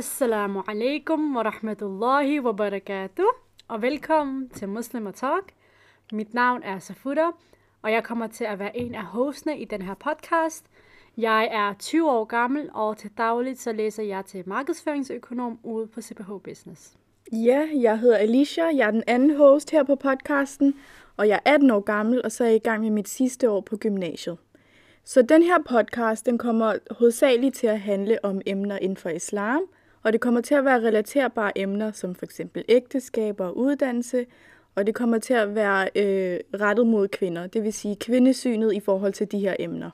Assalamu alaikum wa rahmatullahi wa barakatuh, og velkommen til Muslim Talk. Mit navn er Safuda, og jeg kommer til at være en af hostene i den her podcast. Jeg er 20 år gammel, og til dagligt så læser jeg til markedsføringsøkonom ude på CPH Business. Ja, jeg hedder Alicia, jeg er den anden host her på podcasten, og jeg er 18 år gammel, og så er jeg i gang med mit sidste år på gymnasiet. Så den her podcast, den kommer hovedsageligt til at handle om emner inden for islam, og det kommer til at være relaterbare emner som for eksempel ægteskaber og uddannelse, og det kommer til at være øh, rettet mod kvinder, det vil sige kvindesynet i forhold til de her emner.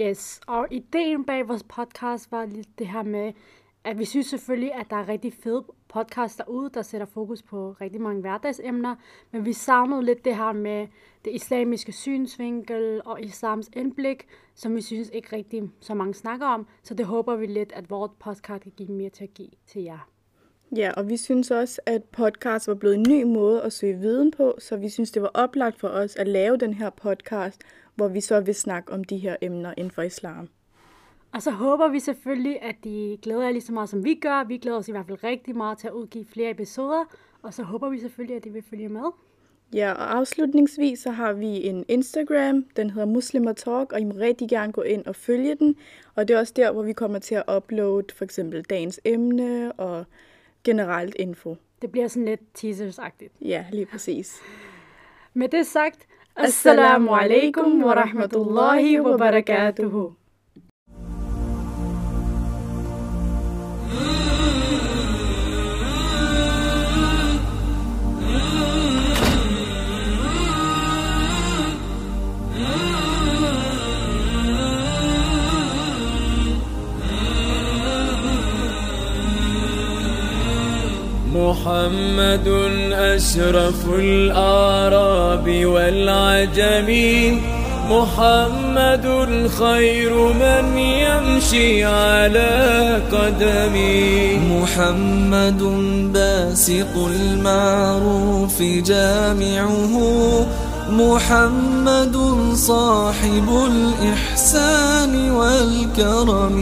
Yes, og ideen bag vores podcast var lidt det her med, at vi synes selvfølgelig, at der er rigtig fede podcast derude, der sætter fokus på rigtig mange hverdagsemner, men vi savnede lidt det her med det islamiske synsvinkel og islams indblik, som vi synes ikke rigtig så mange snakker om, så det håber vi lidt, at vores podcast kan give mere til at give til jer. Ja, og vi synes også, at podcast var blevet en ny måde at søge viden på, så vi synes, det var oplagt for os at lave den her podcast, hvor vi så vil snakke om de her emner inden for islam. Og så håber vi selvfølgelig, at de glæder jer lige så meget, som vi gør. Vi glæder os i hvert fald rigtig meget til at udgive flere episoder, og så håber vi selvfølgelig, at de vil følge med. Ja, og afslutningsvis så har vi en Instagram, den hedder Muslimer Talk, og I må rigtig gerne gå ind og følge den. Og det er også der, hvor vi kommer til at uploade for eksempel dagens emne og generelt info. Det bliver sådan lidt teasers-agtigt. Ja, lige præcis. Med det sagt, Assalamu alaikum wa rahmatullahi wa barakatuhu. محمد أشرف الأعراب والعجم. محمد خير من يمشي على قدمي محمد باسق المعروف جامعه. محمد صاحب الإحسان والكرم.